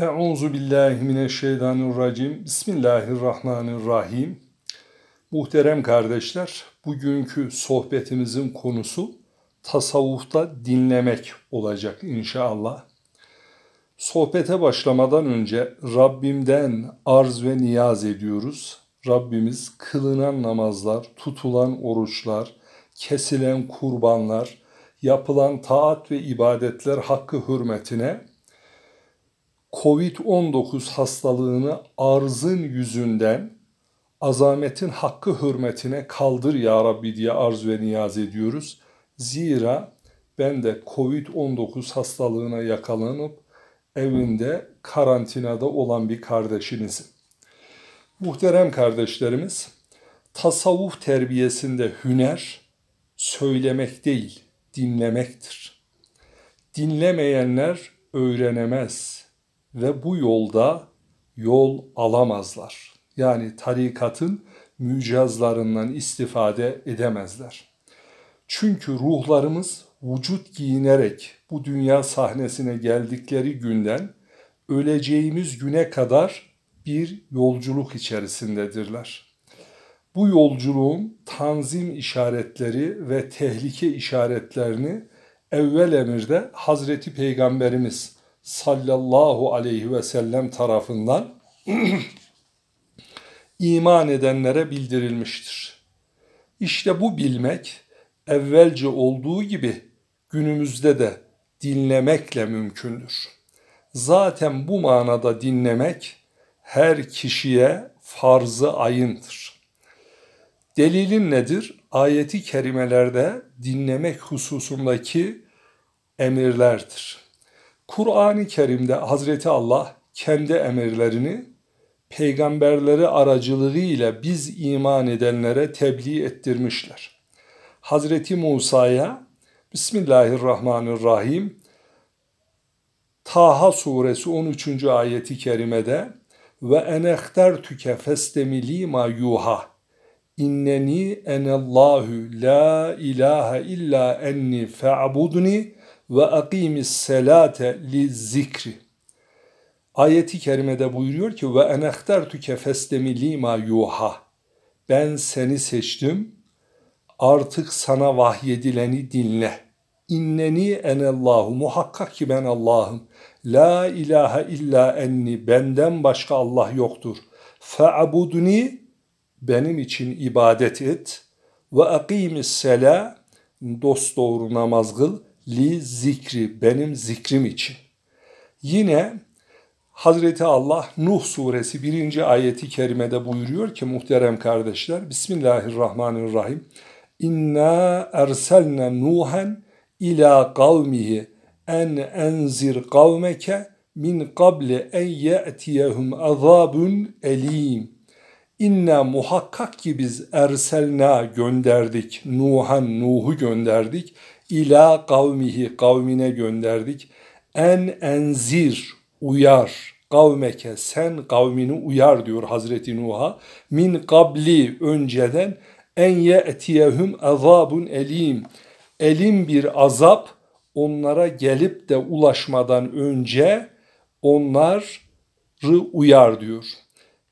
Euzu billahi mineşşeytanirracim. Bismillahirrahmanirrahim. Muhterem kardeşler, bugünkü sohbetimizin konusu tasavvufta dinlemek olacak inşallah. Sohbete başlamadan önce Rabbimden arz ve niyaz ediyoruz. Rabbimiz kılınan namazlar, tutulan oruçlar, kesilen kurbanlar, yapılan taat ve ibadetler hakkı hürmetine Covid-19 hastalığını arzın yüzünden azametin hakkı hürmetine kaldır ya Rabbi diye arz ve niyaz ediyoruz. Zira ben de Covid-19 hastalığına yakalanıp evinde karantinada olan bir kardeşinizim. Muhterem kardeşlerimiz, tasavvuf terbiyesinde hüner söylemek değil, dinlemektir. Dinlemeyenler öğrenemez ve bu yolda yol alamazlar. Yani tarikatın mücazlarından istifade edemezler. Çünkü ruhlarımız vücut giyinerek bu dünya sahnesine geldikleri günden öleceğimiz güne kadar bir yolculuk içerisindedirler. Bu yolculuğun tanzim işaretleri ve tehlike işaretlerini evvel emirde Hazreti Peygamberimiz sallallahu aleyhi ve sellem tarafından iman edenlere bildirilmiştir. İşte bu bilmek evvelce olduğu gibi günümüzde de dinlemekle mümkündür. Zaten bu manada dinlemek her kişiye farzı ayındır. Delilin nedir? Ayeti kerimelerde dinlemek hususundaki emirlerdir. Kur'an-ı Kerim'de Hazreti Allah kendi emirlerini peygamberleri aracılığıyla biz iman edenlere tebliğ ettirmişler. Hazreti Musa'ya Bismillahirrahmanirrahim Taha suresi 13. ayeti kerimede ve enehtertüke festemi ma yuha inneni enallahu la ilahe illa enni fe'budni ve akimis selate li zikri. Ayeti kerimede buyuruyor ki ve enehtertüke festemi lima yuha. Ben seni seçtim. Artık sana vahyedileni dinle. İnneni enallahu muhakkak ki ben Allah'ım. La ilahe illa enni benden başka Allah yoktur. Fe'abudni benim için ibadet et. Ve akimis sela dost doğru namaz kıl li zikri benim zikrim için. Yine Hazreti Allah Nuh suresi birinci ayeti kerimede buyuruyor ki muhterem kardeşler Bismillahirrahmanirrahim İnna erselne Nuhen ila kavmihi en enzir kavmeke min qabli en ye'tiyehum azabun elim. İnna muhakkak ki biz erselna gönderdik. Nuhan Nuh'u gönderdik ila kavmihi kavmine gönderdik. En enzir uyar kavmeke sen kavmini uyar diyor Hazreti Nuh'a. Min kabli önceden en ye'tiyehum azabun elim. Elim bir azap onlara gelip de ulaşmadan önce onları uyar diyor.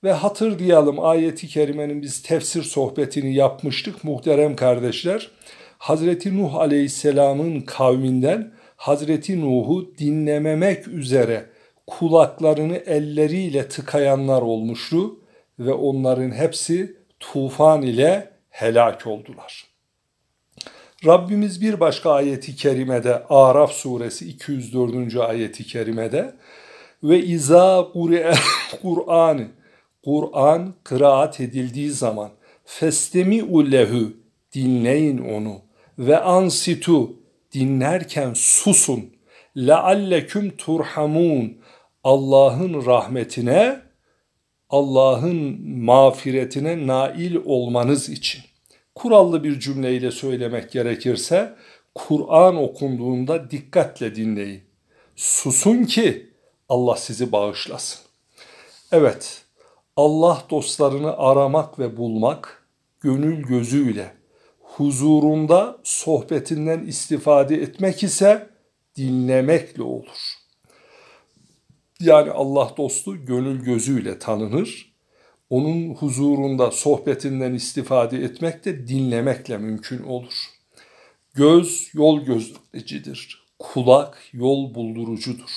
Ve hatırlayalım ayeti kerimenin biz tefsir sohbetini yapmıştık muhterem kardeşler. Hazreti Nuh Aleyhisselam'ın kavminden Hazreti Nuh'u dinlememek üzere kulaklarını elleriyle tıkayanlar olmuştu ve onların hepsi tufan ile helak oldular. Rabbimiz bir başka ayeti kerimede Araf suresi 204. ayeti kerimede ve iza Kur'an Kur'an kıraat edildiği zaman festemi lehu dinleyin onu ve ansitu dinlerken susun. Lealleküm turhamun Allah'ın rahmetine, Allah'ın mağfiretine nail olmanız için. Kurallı bir cümleyle söylemek gerekirse Kur'an okunduğunda dikkatle dinleyin. Susun ki Allah sizi bağışlasın. Evet, Allah dostlarını aramak ve bulmak gönül gözüyle huzurunda sohbetinden istifade etmek ise dinlemekle olur. Yani Allah dostu gönül gözüyle tanınır. Onun huzurunda sohbetinden istifade etmek de dinlemekle mümkün olur. Göz yol gözleyicidir. Kulak yol buldurucudur.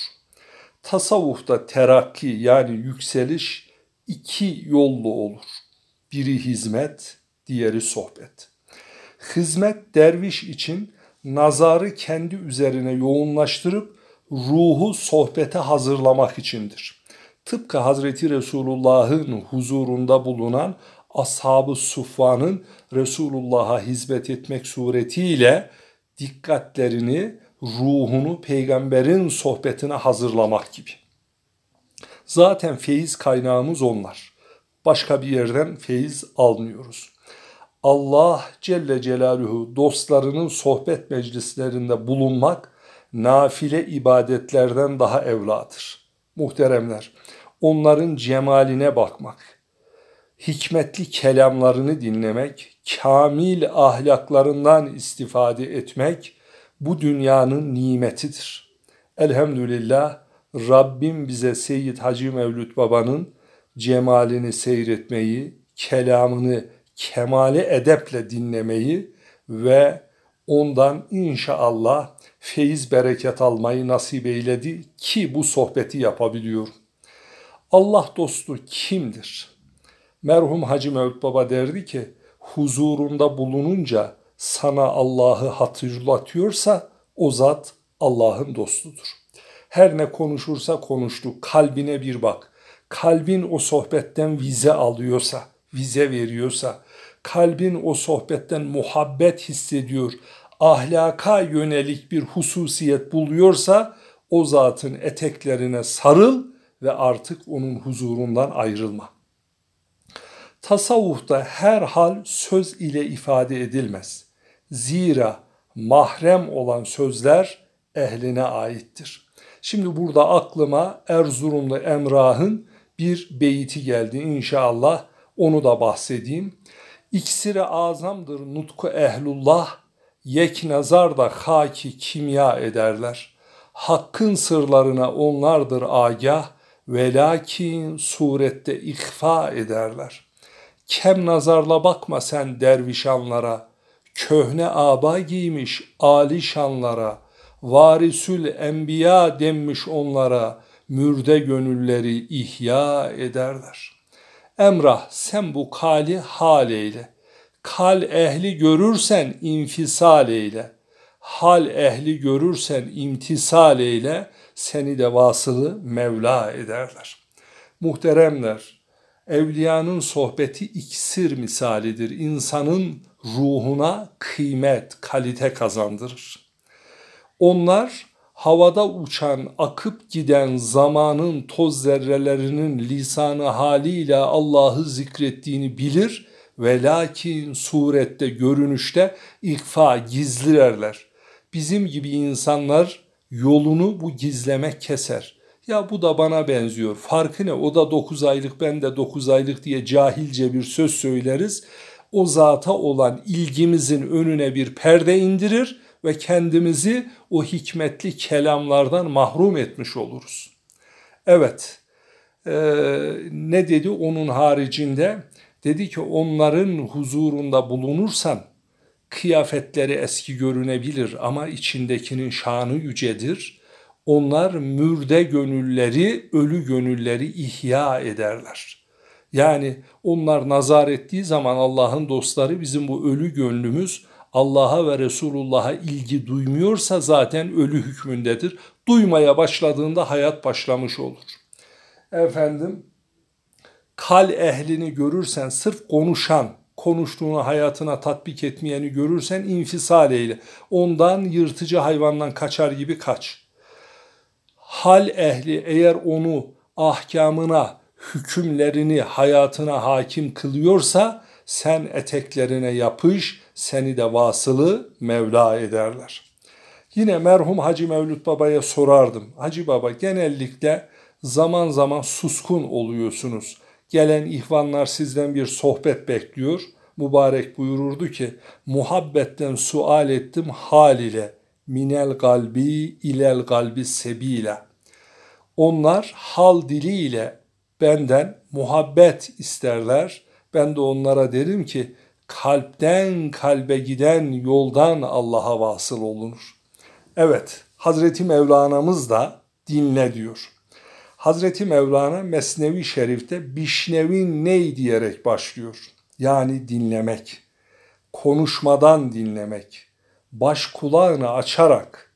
Tasavvufta terakki yani yükseliş iki yollu olur. Biri hizmet, diğeri sohbet. Hizmet derviş için nazarı kendi üzerine yoğunlaştırıp ruhu sohbete hazırlamak içindir. Tıpkı Hazreti Resulullah'ın huzurunda bulunan ashab-ı suffanın Resulullah'a hizmet etmek suretiyle dikkatlerini, ruhunu peygamberin sohbetine hazırlamak gibi. Zaten feyiz kaynağımız onlar. Başka bir yerden feyiz almıyoruz. Allah Celle Celaluhu dostlarının sohbet meclislerinde bulunmak nafile ibadetlerden daha evladır. Muhteremler, onların cemaline bakmak, hikmetli kelamlarını dinlemek, kamil ahlaklarından istifade etmek bu dünyanın nimetidir. Elhamdülillah Rabbim bize Seyyid Hacı Mevlüt Baba'nın cemalini seyretmeyi, kelamını kemale edeple dinlemeyi ve ondan inşallah feyiz bereket almayı nasip eyledi ki bu sohbeti yapabiliyor. Allah dostu kimdir? Merhum Hacı Mevlüt Baba derdi ki huzurunda bulununca sana Allah'ı hatırlatıyorsa o zat Allah'ın dostudur. Her ne konuşursa konuştu kalbine bir bak. Kalbin o sohbetten vize alıyorsa, vize veriyorsa, kalbin o sohbetten muhabbet hissediyor, ahlaka yönelik bir hususiyet buluyorsa o zatın eteklerine sarıl ve artık onun huzurundan ayrılma. Tasavvufta her hal söz ile ifade edilmez. Zira mahrem olan sözler ehline aittir. Şimdi burada aklıma Erzurumlu Emrah'ın bir beyti geldi inşallah onu da bahsedeyim. İksiri azamdır nutku ehlullah, yek nazar da haki kimya ederler. Hakkın sırlarına onlardır agah, velakin surette ihfa ederler. Kem nazarla bakma sen dervişanlara, köhne aba giymiş alişanlara, varisül enbiya denmiş onlara, mürde gönülleri ihya ederler. Emrah sen bu kali hal eyle. Kal ehli görürsen infisal eyle. Hal ehli görürsen imtisal eyle. Seni de vasılı Mevla ederler. Muhteremler, evliyanın sohbeti iksir misalidir. İnsanın ruhuna kıymet, kalite kazandırır. Onlar havada uçan, akıp giden zamanın toz zerrelerinin lisanı haliyle Allah'ı zikrettiğini bilir ve lakin surette, görünüşte ikfa gizlerler. Bizim gibi insanlar yolunu bu gizlemek keser. Ya bu da bana benziyor. Farkı ne? O da 9 aylık, ben de 9 aylık diye cahilce bir söz söyleriz. O zata olan ilgimizin önüne bir perde indirir ve kendimizi o hikmetli kelamlardan mahrum etmiş oluruz. Evet, e, ne dedi onun haricinde? Dedi ki onların huzurunda bulunursan kıyafetleri eski görünebilir ama içindekinin şanı yücedir. Onlar mürde gönülleri, ölü gönülleri ihya ederler. Yani onlar nazar ettiği zaman Allah'ın dostları bizim bu ölü gönlümüz Allah'a ve Resulullah'a ilgi duymuyorsa zaten ölü hükmündedir. Duymaya başladığında hayat başlamış olur. Efendim, kal ehlini görürsen sırf konuşan, konuştuğunu hayatına tatbik etmeyeni görürsen infisal eyle. Ondan yırtıcı hayvandan kaçar gibi kaç. Hal ehli eğer onu ahkamına, hükümlerini hayatına hakim kılıyorsa sen eteklerine yapış, seni de vasılı Mevla ederler. Yine merhum Hacı Mevlüt Baba'ya sorardım. Hacı Baba genellikle zaman zaman suskun oluyorsunuz. Gelen ihvanlar sizden bir sohbet bekliyor. Mübarek buyururdu ki muhabbetten sual ettim hal ile minel galbi ilel galbi sebila. Onlar hal diliyle benden muhabbet isterler. Ben de onlara derim ki kalpten kalbe giden yoldan Allah'a vasıl olunur. Evet, Hazreti Mevlana'mız da dinle diyor. Hazreti Mevlana Mesnevi Şerif'te Bişnevin ney diyerek başlıyor. Yani dinlemek, konuşmadan dinlemek, baş kulağını açarak,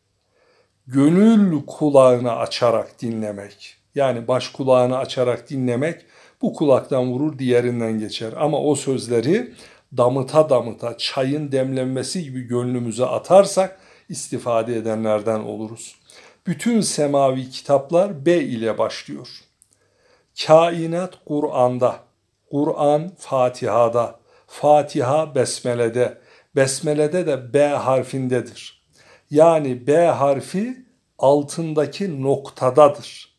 gönül kulağını açarak dinlemek. Yani baş kulağını açarak dinlemek bu kulaktan vurur diğerinden geçer. Ama o sözleri damıta damıta çayın demlenmesi gibi gönlümüze atarsak istifade edenlerden oluruz. Bütün semavi kitaplar B ile başlıyor. Kainat Kur'an'da, Kur'an Fatiha'da, Fatiha Besmele'de, Besmele'de de B harfindedir. Yani B harfi altındaki noktadadır.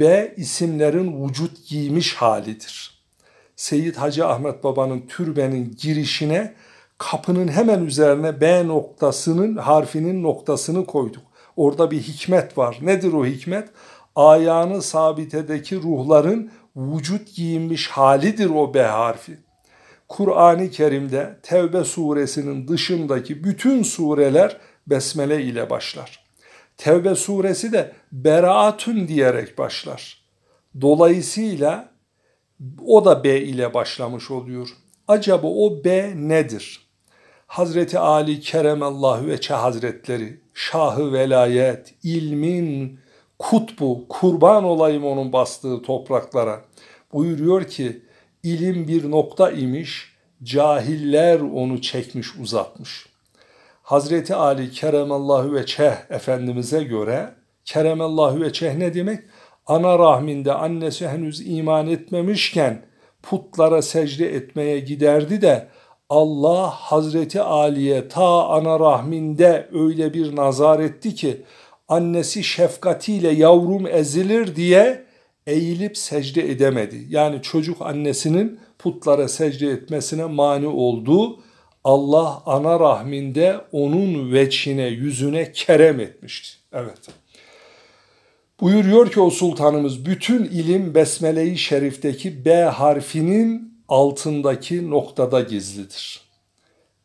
B isimlerin vücut giymiş halidir. Seyyid Hacı Ahmet Baba'nın türbenin girişine kapının hemen üzerine B noktasının harfinin noktasını koyduk. Orada bir hikmet var. Nedir o hikmet? Ayağını sabitedeki ruhların vücut giyinmiş halidir o B harfi. Kur'an-ı Kerim'de Tevbe suresinin dışındaki bütün sureler besmele ile başlar. Tevbe suresi de beraatün diyerek başlar. Dolayısıyla o da B ile başlamış oluyor. Acaba o B nedir? Hazreti Ali Keremallahu Veçe Hazretleri, Şahı Velayet, ilmin kutbu, kurban olayım onun bastığı topraklara. Buyuruyor ki ilim bir nokta imiş, cahiller onu çekmiş uzatmış. Hazreti Ali Keremallahu Veçeh Efendimiz'e göre Keremallahu Veçeh ne demek? Ana rahminde annesi henüz iman etmemişken putlara secde etmeye giderdi de Allah Hazreti Ali'ye ta ana rahminde öyle bir nazar etti ki annesi şefkatiyle yavrum ezilir diye eğilip secde edemedi. Yani çocuk annesinin putlara secde etmesine mani oldu. Allah ana rahminde onun veçine, yüzüne kerem etmişti. Evet. Buyuruyor ki o sultanımız bütün ilim Besmele-i Şerif'teki B harfinin altındaki noktada gizlidir.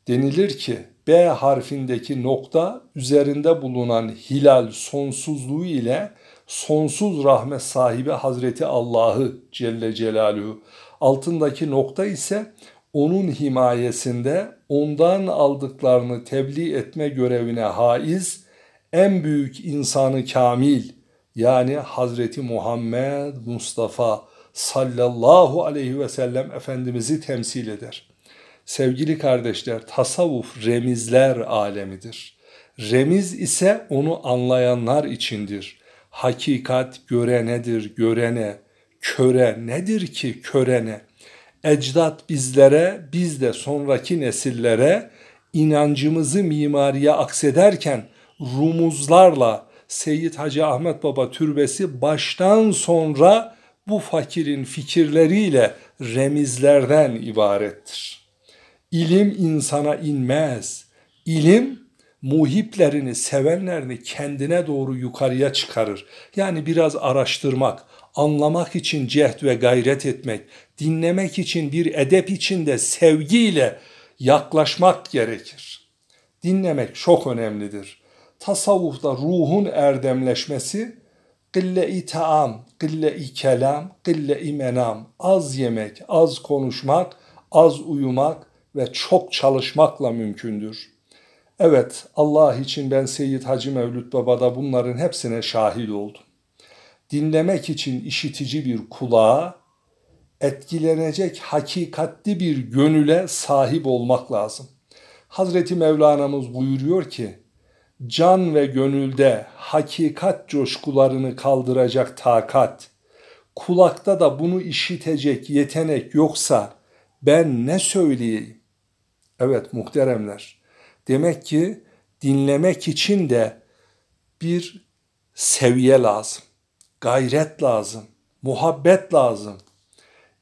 Denilir ki B harfindeki nokta üzerinde bulunan hilal sonsuzluğu ile sonsuz rahmet sahibi Hazreti Allah'ı Celle Celaluhu. Altındaki nokta ise onun himayesinde ondan aldıklarını tebliğ etme görevine haiz en büyük insanı kamil yani Hazreti Muhammed Mustafa sallallahu aleyhi ve sellem Efendimiz'i temsil eder. Sevgili kardeşler tasavvuf remizler alemidir. Remiz ise onu anlayanlar içindir. Hakikat görenedir görene, köre nedir ki körene? Ecdat bizlere, biz de sonraki nesillere inancımızı mimariye aksederken rumuzlarla Seyyid Hacı Ahmet Baba türbesi baştan sonra bu fakirin fikirleriyle remizlerden ibarettir. İlim insana inmez. İlim muhiplerini, sevenlerini kendine doğru yukarıya çıkarır. Yani biraz araştırmak, anlamak için cehd ve gayret etmek, dinlemek için bir edep içinde sevgiyle yaklaşmak gerekir. Dinlemek çok önemlidir. Tasavvufta ruhun erdemleşmesi Kille-i taam, kille-i kelam, kille-i menam. Az yemek, az konuşmak, az uyumak ve çok çalışmakla mümkündür. Evet, Allah için ben Seyyid Hacı Mevlüt Baba'da bunların hepsine şahit oldum. Dinlemek için işitici bir kulağa, etkilenecek hakikatli bir gönüle sahip olmak lazım. Hazreti Mevlana'mız buyuruyor ki, can ve gönülde hakikat coşkularını kaldıracak takat, kulakta da bunu işitecek yetenek yoksa ben ne söyleyeyim? Evet muhteremler. Demek ki dinlemek için de bir seviye lazım. Gayret lazım. Muhabbet lazım.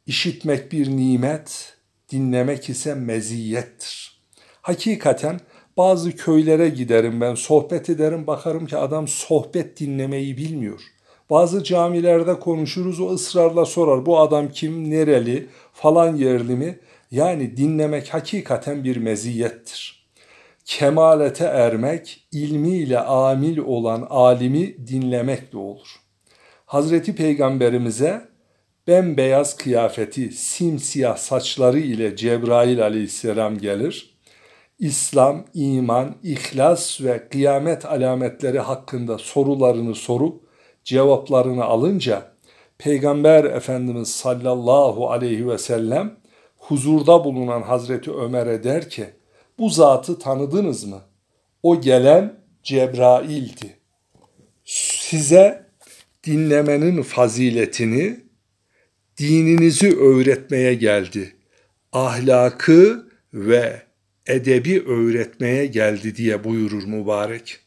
İşitmek bir nimet, dinlemek ise meziyettir. Hakikaten bazı köylere giderim ben, sohbet ederim, bakarım ki adam sohbet dinlemeyi bilmiyor. Bazı camilerde konuşuruz o ısrarla sorar bu adam kim, nereli, falan yerli mi? Yani dinlemek hakikaten bir meziyettir. Kemalete ermek ilmiyle amil olan alimi dinlemekle olur. Hazreti Peygamberimize bembeyaz kıyafeti, simsiyah saçları ile Cebrail aleyhisselam gelir. İslam, iman, ihlas ve kıyamet alametleri hakkında sorularını sorup cevaplarını alınca Peygamber Efendimiz sallallahu aleyhi ve sellem huzurda bulunan Hazreti Ömer'e der ki bu zatı tanıdınız mı? O gelen Cebrail'di. Size dinlemenin faziletini dininizi öğretmeye geldi. Ahlakı ve edebi öğretmeye geldi diye buyurur mübarek.